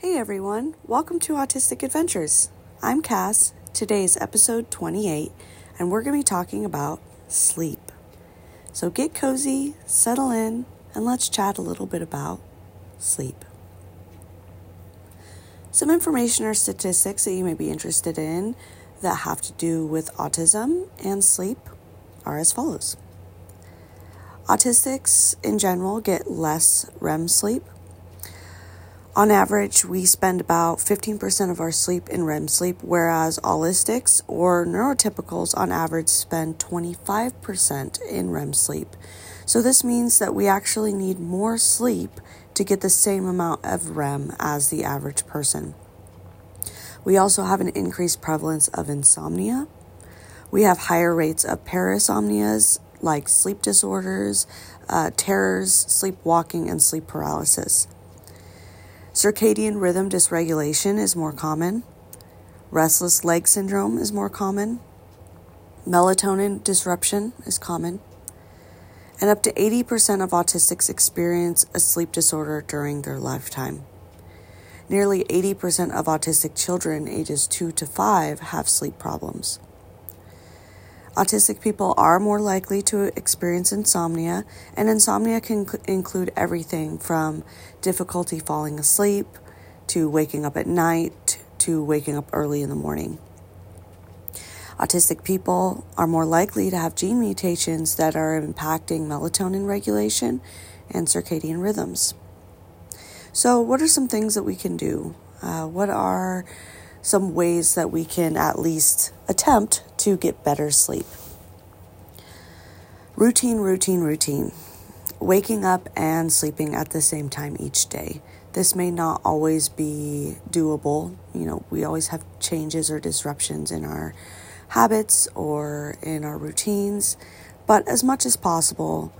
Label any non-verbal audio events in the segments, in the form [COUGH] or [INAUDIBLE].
Hey everyone, welcome to Autistic Adventures. I'm Cass. Today's episode 28, and we're going to be talking about sleep. So get cozy, settle in, and let's chat a little bit about sleep. Some information or statistics that you may be interested in that have to do with autism and sleep are as follows. Autistics in general get less REM sleep. On average, we spend about 15% of our sleep in REM sleep, whereas allistics or neurotypicals on average spend 25% in REM sleep. So, this means that we actually need more sleep to get the same amount of REM as the average person. We also have an increased prevalence of insomnia. We have higher rates of parasomnias like sleep disorders, uh, terrors, sleepwalking, and sleep paralysis. Circadian rhythm dysregulation is more common. Restless leg syndrome is more common. Melatonin disruption is common. And up to 80% of autistics experience a sleep disorder during their lifetime. Nearly 80% of autistic children ages 2 to 5 have sleep problems. Autistic people are more likely to experience insomnia, and insomnia can cl- include everything from difficulty falling asleep to waking up at night to waking up early in the morning. Autistic people are more likely to have gene mutations that are impacting melatonin regulation and circadian rhythms. So, what are some things that we can do? Uh, what are some ways that we can at least attempt to get better sleep. Routine, routine, routine. Waking up and sleeping at the same time each day. This may not always be doable. You know, we always have changes or disruptions in our habits or in our routines, but as much as possible,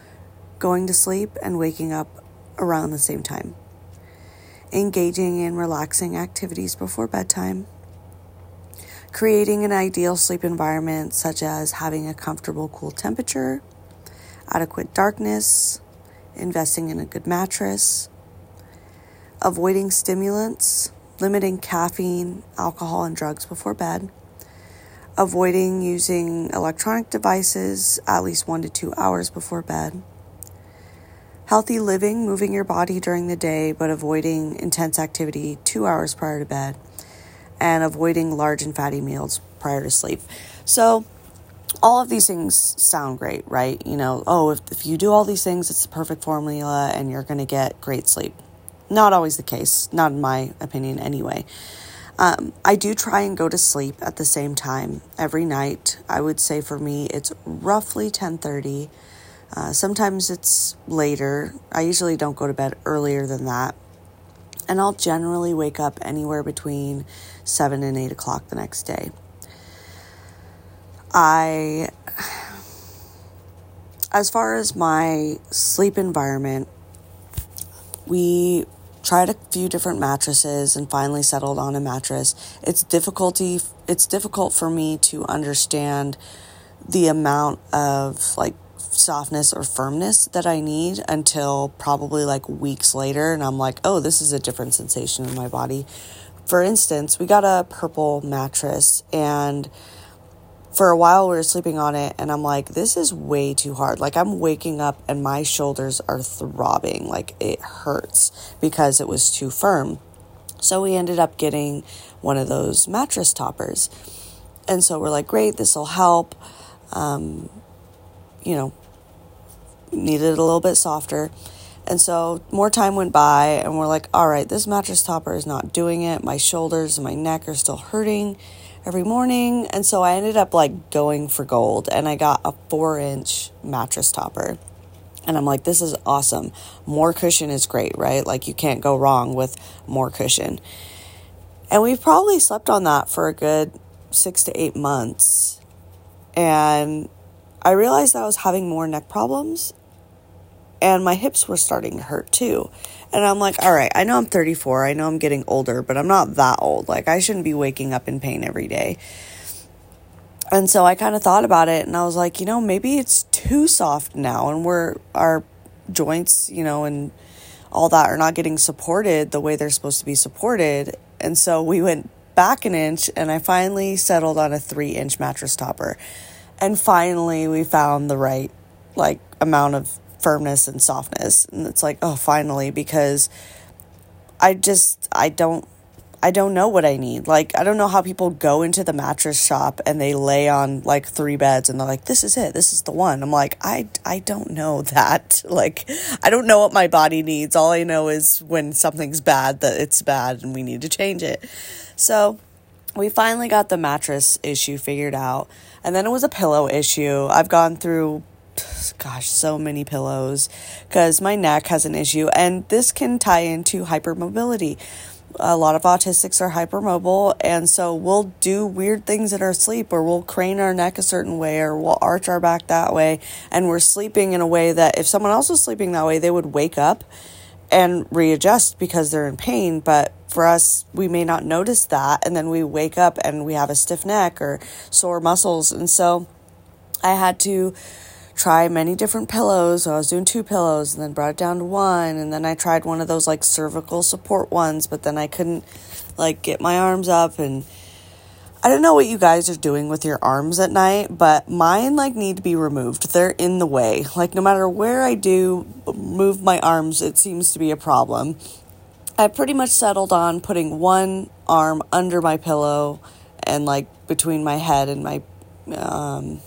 going to sleep and waking up around the same time engaging in relaxing activities before bedtime, creating an ideal sleep environment such as having a comfortable, cool temperature, adequate darkness, investing in a good mattress, avoiding stimulants, limiting caffeine, alcohol, and drugs before bed, avoiding using electronic devices at least one to two hours before bed Healthy living, moving your body during the day, but avoiding intense activity two hours prior to bed, and avoiding large and fatty meals prior to sleep. So, all of these things sound great, right? You know, oh, if, if you do all these things, it's the perfect formula and you're going to get great sleep. Not always the case, not in my opinion, anyway. Um, I do try and go to sleep at the same time every night. I would say for me, it's roughly 1030 uh, sometimes it's later. I usually don't go to bed earlier than that. And I'll generally wake up anywhere between 7 and 8 o'clock the next day. I, as far as my sleep environment, we tried a few different mattresses and finally settled on a mattress. It's difficulty it's difficult for me to understand the amount of like softness or firmness that I need until probably like weeks later. And I'm like, oh, this is a different sensation in my body. For instance, we got a purple mattress and for a while we were sleeping on it and I'm like, this is way too hard. Like I'm waking up and my shoulders are throbbing. Like it hurts because it was too firm. So we ended up getting one of those mattress toppers. And so we're like, great, this will help. Um, you know, needed a little bit softer. And so more time went by, and we're like, all right, this mattress topper is not doing it. My shoulders and my neck are still hurting every morning. And so I ended up like going for gold, and I got a four inch mattress topper. And I'm like, this is awesome. More cushion is great, right? Like, you can't go wrong with more cushion. And we've probably slept on that for a good six to eight months. And I realized that I was having more neck problems and my hips were starting to hurt too. And I'm like, all right, I know I'm 34, I know I'm getting older, but I'm not that old. Like, I shouldn't be waking up in pain every day. And so I kind of thought about it and I was like, you know, maybe it's too soft now and we're, our joints, you know, and all that are not getting supported the way they're supposed to be supported. And so we went back an inch and I finally settled on a three inch mattress topper. And finally we found the right like amount of firmness and softness. And it's like, oh finally because I just I don't I don't know what I need. Like, I don't know how people go into the mattress shop and they lay on like three beds and they're like, this is it. This is the one. I'm like, I, I don't know [LAUGHS] that. Like, I don't know what my body needs. All I know is when something's bad, that it's bad and we need to change it. So, we finally got the mattress issue figured out. And then it was a pillow issue. I've gone through gosh, so many pillows. Because my neck has an issue, and this can tie into hypermobility. A lot of autistics are hypermobile and so we'll do weird things in our sleep or we'll crane our neck a certain way or we'll arch our back that way and we're sleeping in a way that if someone else was sleeping that way they would wake up and readjust because they're in pain. But for us we may not notice that and then we wake up and we have a stiff neck or sore muscles. And so i had to try many different pillows. So I was doing two pillows and then brought it down to one. And then I tried one of those like cervical support ones, but then I couldn't like get my arms up. And I don't know what you guys are doing with your arms at night, but mine like need to be removed. They're in the way. Like no matter where I do move my arms, it seems to be a problem. I pretty much settled on putting one arm under my pillow and like between my head and my um,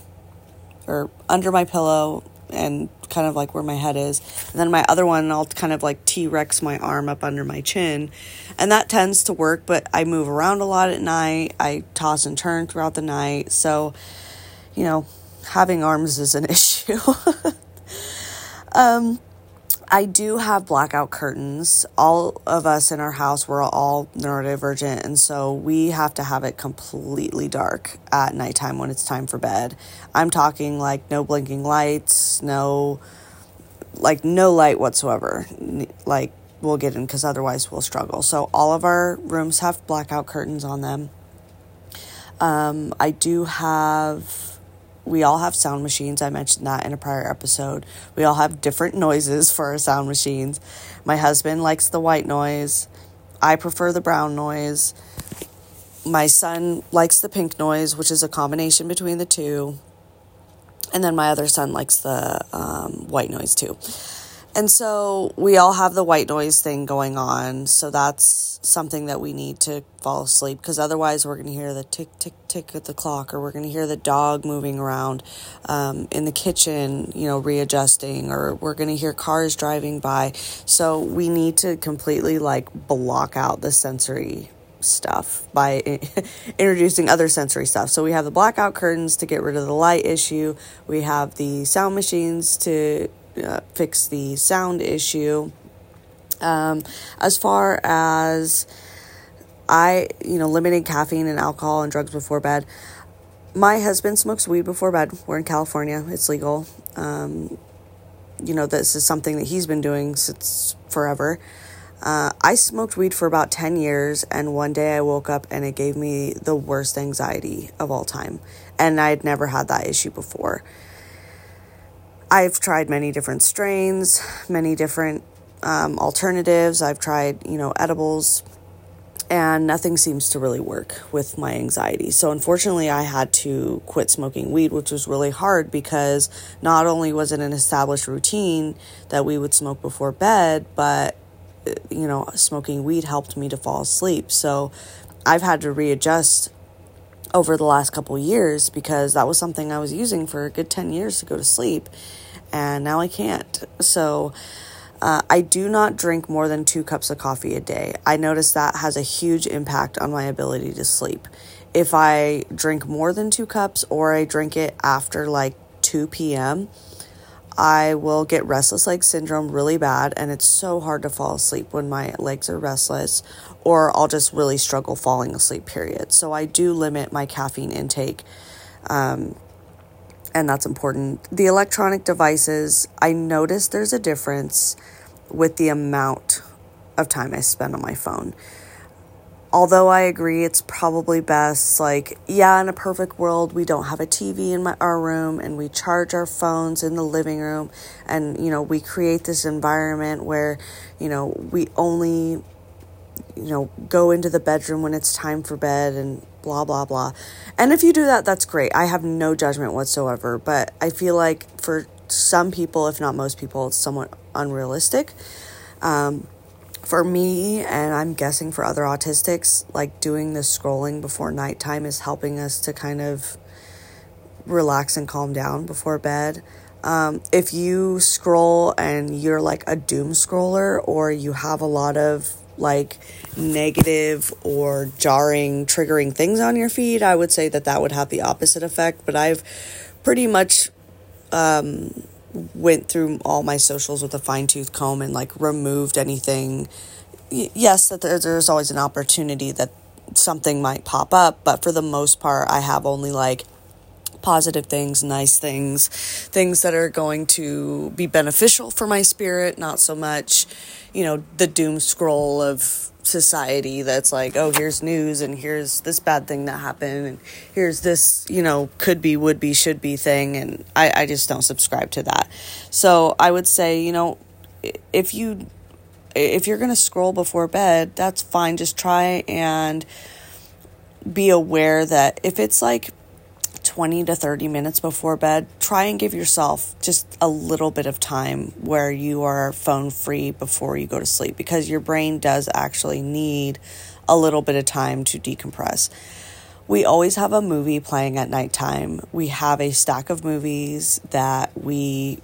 or under my pillow and kind of like where my head is. And then my other one, I'll kind of like T Rex my arm up under my chin. And that tends to work, but I move around a lot at night. I toss and turn throughout the night. So, you know, having arms is an [LAUGHS] issue. [LAUGHS] um, I do have blackout curtains. All of us in our house, we're all neurodivergent, and so we have to have it completely dark at nighttime when it's time for bed. I'm talking like no blinking lights, no, like no light whatsoever. Like we'll get in because otherwise we'll struggle. So all of our rooms have blackout curtains on them. Um, I do have we all have sound machines. I mentioned that in a prior episode. We all have different noises for our sound machines. My husband likes the white noise. I prefer the brown noise. My son likes the pink noise, which is a combination between the two. And then my other son likes the um, white noise too. And so we all have the white noise thing going on. So that's something that we need to fall asleep because otherwise we're going to hear the tick, tick, tick of the clock or we're going to hear the dog moving around um, in the kitchen, you know, readjusting or we're going to hear cars driving by. So we need to completely like block out the sensory stuff by [LAUGHS] introducing other sensory stuff. So we have the blackout curtains to get rid of the light issue. We have the sound machines to uh, fix the sound issue. Um, as far as I, you know, limiting caffeine and alcohol and drugs before bed. My husband smokes weed before bed. We're in California, it's legal. Um, you know, this is something that he's been doing since forever. Uh, I smoked weed for about 10 years, and one day I woke up and it gave me the worst anxiety of all time. And I'd never had that issue before. I've tried many different strains, many different um, alternatives. I've tried, you know, edibles, and nothing seems to really work with my anxiety. So, unfortunately, I had to quit smoking weed, which was really hard because not only was it an established routine that we would smoke before bed, but, uh, you know, smoking weed helped me to fall asleep. So, I've had to readjust over the last couple years because that was something I was using for a good 10 years to go to sleep and now I can't. So uh, I do not drink more than two cups of coffee a day. I notice that has a huge impact on my ability to sleep. If I drink more than two cups or I drink it after like 2 p.m., I will get restless leg syndrome really bad, and it's so hard to fall asleep when my legs are restless, or I'll just really struggle falling asleep, period. So I do limit my caffeine intake. Um, and that's important. The electronic devices, I notice there's a difference with the amount of time I spend on my phone. although I agree it's probably best, like, yeah, in a perfect world, we don't have a TV in my, our room and we charge our phones in the living room. And, you know, we create this environment where, you know, we only, you know, go into the bedroom when it's time for bed and blah, blah, blah. And if you do that, that's great. I have no judgment whatsoever. But I feel like for some people, if not most people, it's somewhat unrealistic. Um, for me, and I'm guessing for other autistics, like doing the scrolling before nighttime is helping us to kind of relax and calm down before bed. Um, if you scroll and you're like a doom scroller or you have a lot of like negative or jarring, triggering things on your feed, I would say that that would have the opposite effect. But I've pretty much um, went through all my socials with a fine tooth comb and like removed anything. yes, that there's always an opportunity that something might pop up, but for the most part, I have only like positive things, nice things, things that are going to be beneficial for my spirit, not so much, you know, the doom scroll of society that's like, oh, here's news and here's this bad thing that happened and here's this, you know, could be, would be, should be thing. And I, I just don't subscribe to that. So I would say, you know, if you if you're going to scroll before bed, that's fine. Just try and be aware that if it's like 20 to 30 minutes before bed, try and give yourself just a little bit of time where you are phone free before you go to sleep because your brain does actually need a little bit of time to decompress. We always have a movie playing at nighttime. We have a stack of movies that we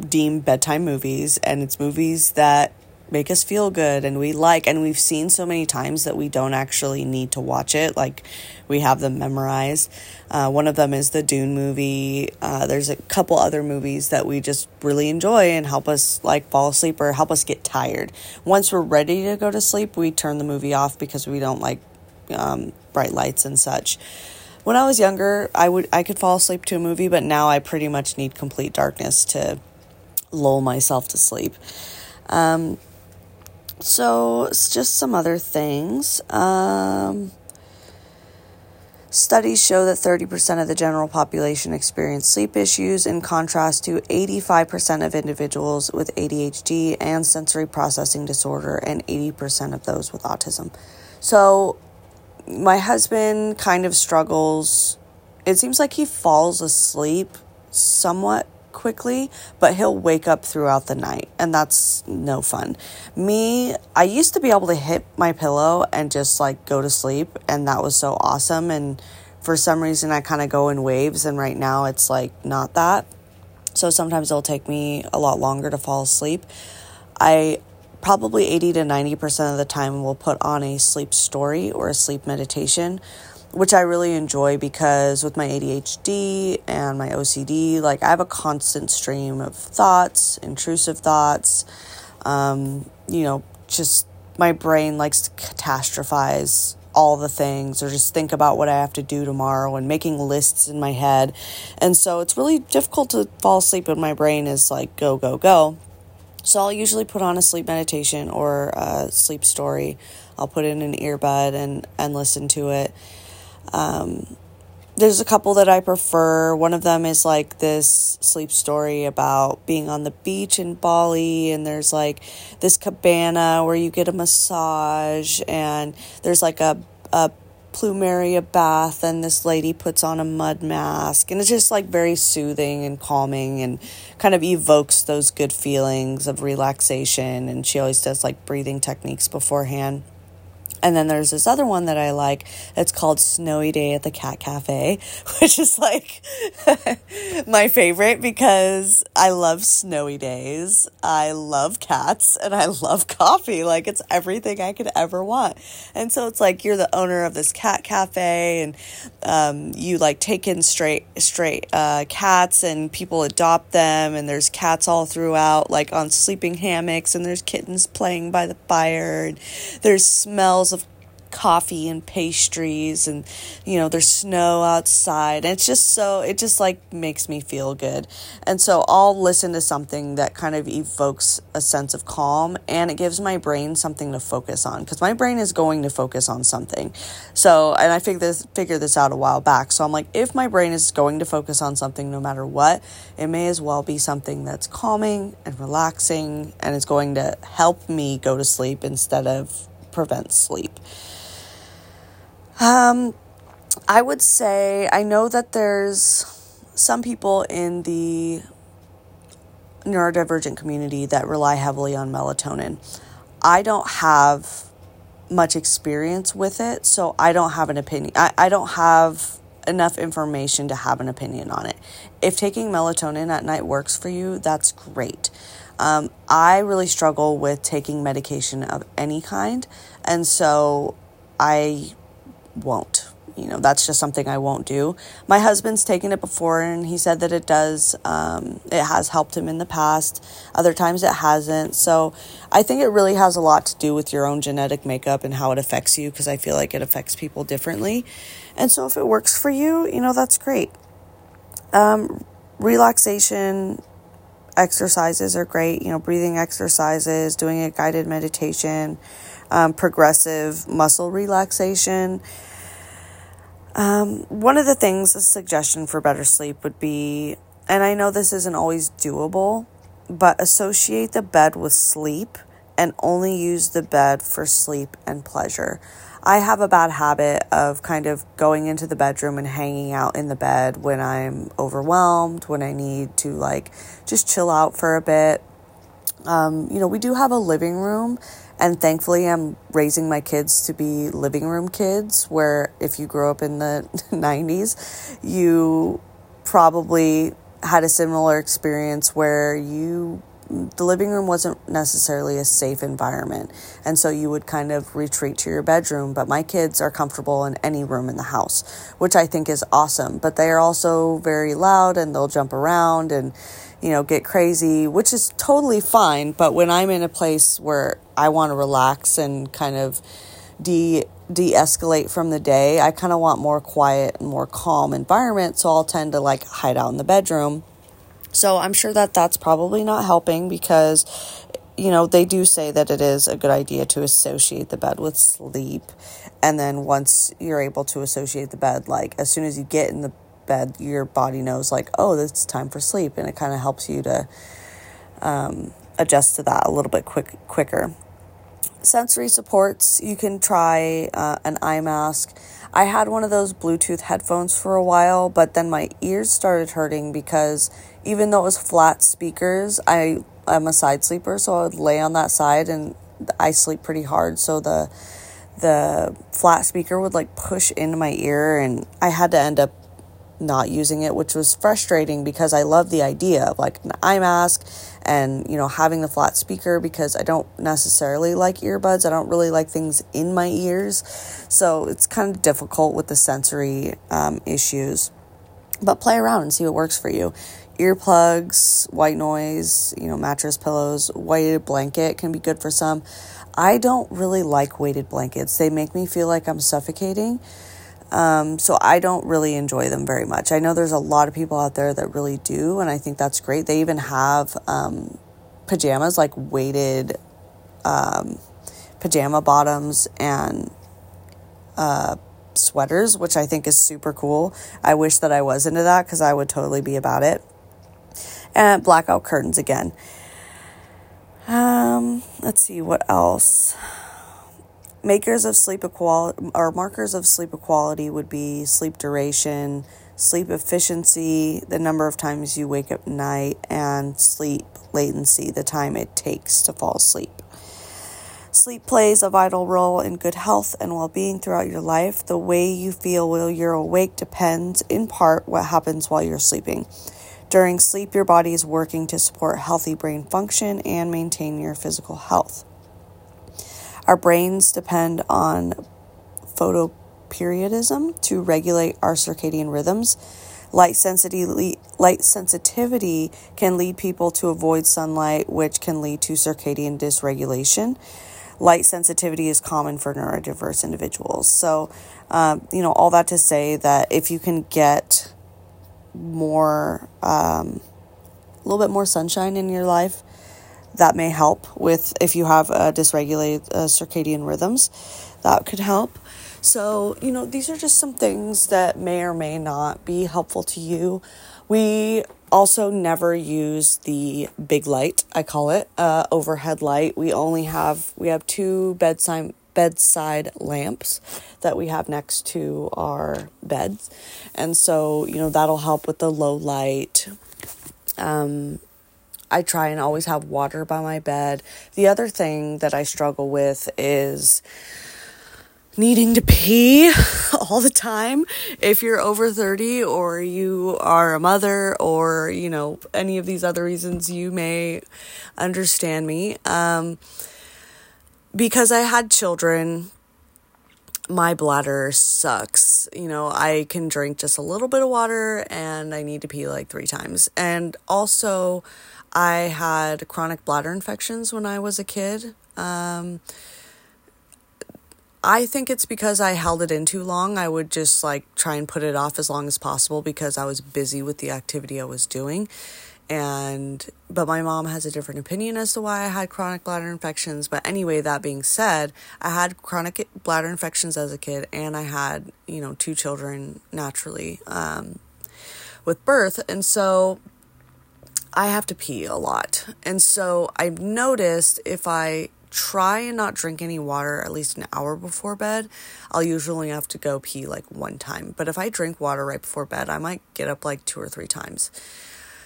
deem bedtime movies, and it's movies that make us feel good and we like and we've seen so many times that we don't actually need to watch it. Like we have them memorized. Uh, one of them is the dune movie. Uh, there's a couple other movies that we just really enjoy and help us like fall asleep or help us get tired. Once we're ready to go to sleep we turn the movie off because we don't like um, bright lights and such. When i was younger i would i could fall asleep to a movie but now i pretty much need complete darkness to lull myself to sleep. Um, so, it's just some other things. Um, studies show that 30% of the general population experience sleep issues, in contrast to 85% of individuals with ADHD and sensory processing disorder, and 80% of those with autism. So, my husband kind of struggles. It seems like he falls asleep somewhat quickly, but he'll wake up throughout the night, and that's no fun. Me, I used to be able to hit my pillow and just like go to sleep, and that was so awesome. And for some reason, I kind of go in waves, and right now it's like not that. So sometimes it'll take me a lot longer to fall asleep. I probably 80 to 90% of the time will put on a sleep story or a sleep meditation which I really enjoy because with my ADHD and my OCD, like I have a constant stream of thoughts, intrusive thoughts. Um, you know, just my brain likes to catastrophize all the things or just think about what I have to do tomorrow and making lists in my head. And so it's really difficult to fall asleep when my brain is like go, go, go. So I'll usually put on a sleep meditation or a sleep story. I'll put in an earbud and, and listen to it um, there's a couple that I prefer. One of them is like this sleep story about being on the beach in Bali, and there's like this cabana where you get a massage, and there's like a, a plumeria bath, and this lady puts on a mud mask, and it's just like very soothing and calming and kind of evokes those good feelings of relaxation. And she always does like breathing techniques beforehand. And then there's this other one that I like. It's called Snowy Day at the Cat Cafe, [LAUGHS] which is like [LAUGHS] my favorite because I love snowy days. I love cats and I love coffee. Like it's everything I could ever want. And so it's like you're the owner of this cat cafe and um, you like take in straight straight uh, cats and people adopt them and there's cats all throughout like on sleeping hammocks and there's kittens playing by the fire and there's smells coffee and pastries and you know there's snow outside. And it's just so it just like makes me feel good. And so i'll listen to something that kind of evokes a sense of calm and it gives my brain something to focus on because my brain is going to focus on something. So and i figured this figured this out a while back. So i'm like if my brain is going to focus on something no matter what it may as well be something that's calming and relaxing and it's going to help me go to sleep instead of prevent sleep um, I would say I know that there's some people in the neurodivergent community that rely heavily on melatonin. I don't have much experience with it, so I don't have an opinion. I, I don't have enough information to have an opinion on it. If taking melatonin at night works for you, that's great. Um, I really struggle with taking medication of any kind, and so I won't. You know, that's just something I won't do. My husband's taken it before and he said that it does, um, it has helped him in the past. Other times it hasn't. So I think it really has a lot to do with your own genetic makeup and how it affects you because I feel like it affects people differently. And so if it works for you, you know, that's great. Um, relaxation exercises are great, you know, breathing exercises, doing a guided meditation um, progressive muscle relaxation. Um, one of the things, a suggestion for better sleep would be, and I know this isn't always doable, but associate the bed with sleep and only use the bed for sleep and pleasure. I have a bad habit of kind of going into the bedroom and hanging out in the bed when I'm overwhelmed, when I need to like just chill out for a bit. Um, you know, we do have a living room and thankfully, I'm raising my kids to be living room kids, where if you grew up in the [LAUGHS] 90s, you probably had a similar experience where you the living room wasn't necessarily a safe environment. And so you would kind of retreat to your bedroom but my kids are comfortable in any room in the house which i think is awesome. But they are also very loud and they'll jump around and you know, get crazy, which is totally fine. But when I'm in a place where I want to relax and kind of de de escalate from the day, I kind of want more quiet and more calm environment. So I'll tend to like hide out in the bedroom. So I'm sure that that's probably not helping because, you know, they do say that it is a good idea to associate the bed with sleep. And then once you're able to associate the bed, like as soon as you get in the bed, your body knows like, oh, it's time for sleep, and it kind of helps you to um, adjust to that a little bit quick quicker. Sensory supports, you can try uh, an eye mask. I had one of those Bluetooth headphones for a while, but then my ears started hurting because even though it was flat speakers, I am a side sleeper, so I would lay on that side and I sleep pretty hard, so the the flat speaker would like push into my ear and I had to end up not using it, which was frustrating because I love the idea of like an eye mask and, you know, having the flat speaker because I don't necessarily like earbuds. I don't really like things in my ears. So it's kind of difficult with the sensory um, issues. But play around and see what works for you. Earplugs, white noise, you know, mattress pillows, weighted blanket can be good for some. I don't really like weighted blankets. They make me feel like I'm suffocating. Um, so I don't really enjoy them very much. I know there's a lot of people out there that really do, and I think that's great. They even have um, pajamas, like weighted um, pajama bottoms and uh, sweaters, which I think is super cool. I wish that I was into that because I would totally be about it. And blackout curtains again. Um, let's see what else. Makers of sleep equality or markers of sleep equality would be sleep duration, sleep efficiency, the number of times you wake up at night, and sleep latency, the time it takes to fall asleep. Sleep plays a vital role in good health and well being throughout your life. The way you feel while you're awake depends, in part, what happens while you're sleeping. During sleep, your body is working to support healthy brain function and maintain your physical health. Our brains depend on photoperiodism to regulate our circadian rhythms. Light sensitivity, light sensitivity can lead people to avoid sunlight, which can lead to circadian dysregulation. light sensitivity is common for neurodiverse individuals. So, um, you know, all that to say that if you can get more, um, a little bit more sunshine in your life, that may help with if you have uh, dysregulated uh, circadian rhythms, that could help. So, you know, these are just some things that may or may not be helpful to you. We also never use the big light, I call it, uh, overhead light. We only have we have two bedside bedside lamps that we have next to our beds. And so, you know, that'll help with the low light. Um, I try and always have water by my bed. The other thing that I struggle with is needing to pee [LAUGHS] all the time. If you're over 30 or you are a mother or you know any of these other reasons you may understand me. Um, because i had children my bladder sucks. You know i can drink just a little bit of water and i need to pee like three times. And also i had chronic bladder infections when i was a kid um, I think it's because I held it in too long. I would just like try and put it off as long as possible because I was busy with the activity I was doing. And, but my mom has a different opinion as to why I had chronic bladder infections. But anyway, that being said, I had chronic bladder infections as a kid and I had, you know, two children naturally um, with birth. And so I have to pee a lot. And so I've noticed if I try and not drink any water at least an hour before bed. I'll usually have to go pee like one time. But if I drink water right before bed, I might get up like two or three times.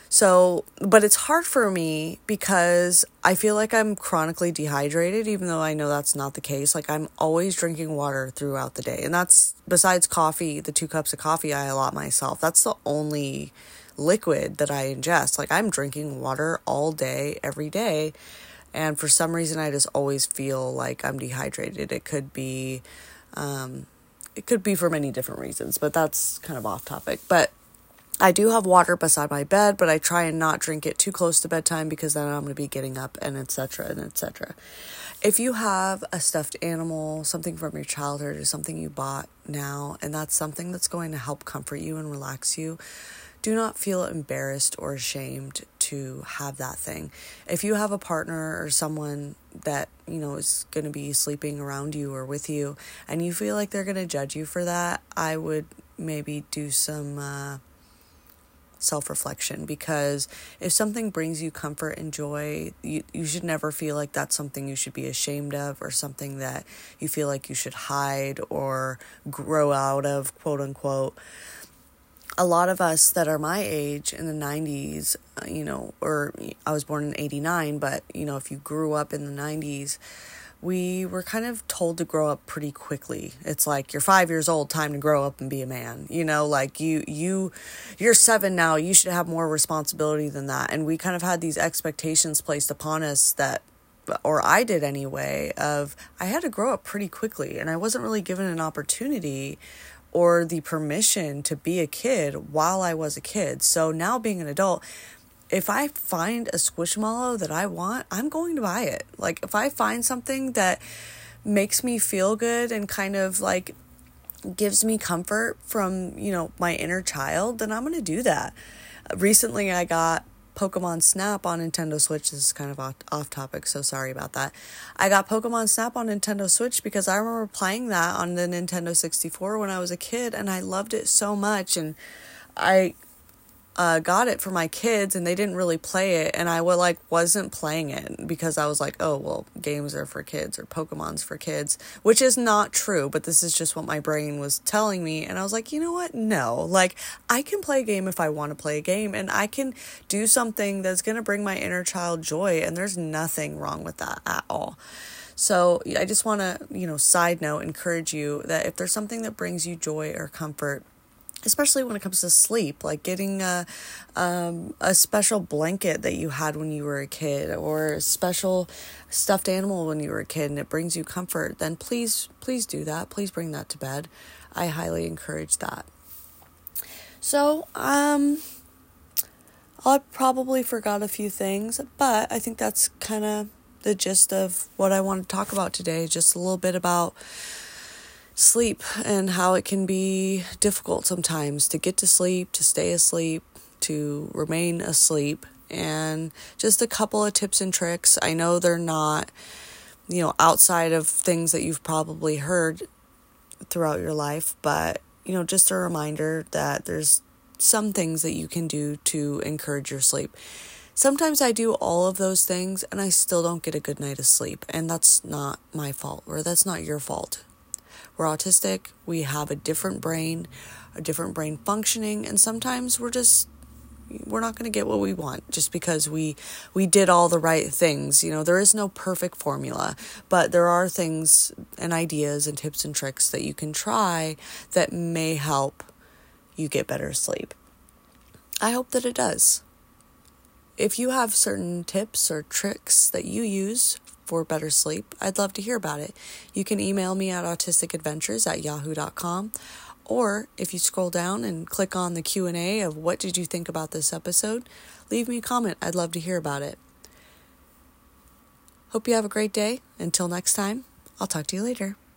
So, but it's hard for me because I feel like I'm chronically dehydrated, even though I know that's not the case. Like, I'm always drinking water throughout the day. And that's besides coffee, the two cups of coffee I allot myself. That's the only liquid that I ingest. Like, I'm drinking water all day, every day. And for some reason, I just always feel like I'm dehydrated. It could be, um, it could be for many different reasons, but that's kind of off topic. But I do have water beside my bed, but I try and not drink it too close to bedtime because then I'm going to be getting up and etc. and etc. If you have a stuffed animal, something from your childhood or something you bought now, and that's something that's going to help comfort you and relax you, do not feel embarrassed or ashamed to have that thing. If you have a partner or someone that, you know, is going to be sleeping around you or with you and you feel like they're going to judge you for that, I would maybe do some uh, self reflection because if something brings you comfort and joy, you, you should never feel like that's something you should be ashamed of or something that you feel like you should hide or grow out of, quote unquote a lot of us that are my age in the 90s, uh, you know, or I was born in 89, but, you know, if you grew up in the 90s, we were kind of told to grow up pretty quickly. It's like you're 5 years old, time to grow up and be a man. You know, like you you you're 7 now, you should have more responsibility than that. And we kind of had these expectations placed upon us that or I did anyway of I had to grow up pretty quickly and I wasn't really given an opportunity or the permission to be a kid while I was a kid. So now being an adult, if I find a squishmallow that I want, I'm going to buy it. Like if I find something that makes me feel good and kind of like gives me comfort from, you know, my inner child, then I'm going to do that. Recently I got Pokemon Snap on Nintendo Switch. This is kind of off, off topic, so sorry about that. I got Pokemon Snap on Nintendo Switch because I remember playing that on the Nintendo 64 when I was a kid and I loved it so much and I uh, got it for my kids and they didn't really play it and I would like wasn't playing it because I was like, oh well, games are for kids or Pokemon's for kids, which is not true, but this is just what my brain was telling me and I was like, you know what? No. Like I can play a game if I want to play a game and I can do something that's going to bring my inner child joy and there's nothing wrong with that at all. So I just want to, you know, side note encourage you that if there's something that brings you joy or comfort, especially when it comes to sleep, like getting a um, a special blanket that you had when you were a kid, or a special stuffed animal when you were a kid, and it brings you comfort. Then please, please do that. Please bring that to bed. I highly encourage that. So, um, I probably forgot a few things, but I think that's kind of the gist of what I want to talk about today. Just a little bit about sleep and how it can be difficult sometimes to get to sleep, to stay asleep, to remain asleep, and just a couple of tips and tricks. I know they're not, you know, outside of things that you've probably heard throughout your life, but, you know, just a reminder that there's some things that you can do to encourage your sleep. Sometimes I do all of those things and I still don't get a good night of sleep, and that's not my fault or that's not your fault. We're autistic, we have a different brain, a different brain functioning, and sometimes we're just we're not going to get what we want just because we we did all the right things. You know there is no perfect formula but there are things and ideas and tips and tricks that you can try that may help you get better sleep. I hope that it does. If you have certain tips or tricks that you use for better sleep i'd love to hear about it you can email me at autisticadventures at yahoo.com or if you scroll down and click on the Q&A of what did you think about this episode, leave me a comment. I'd love to hear about it. Hope you have a great day. Until next time, I'll talk to you later.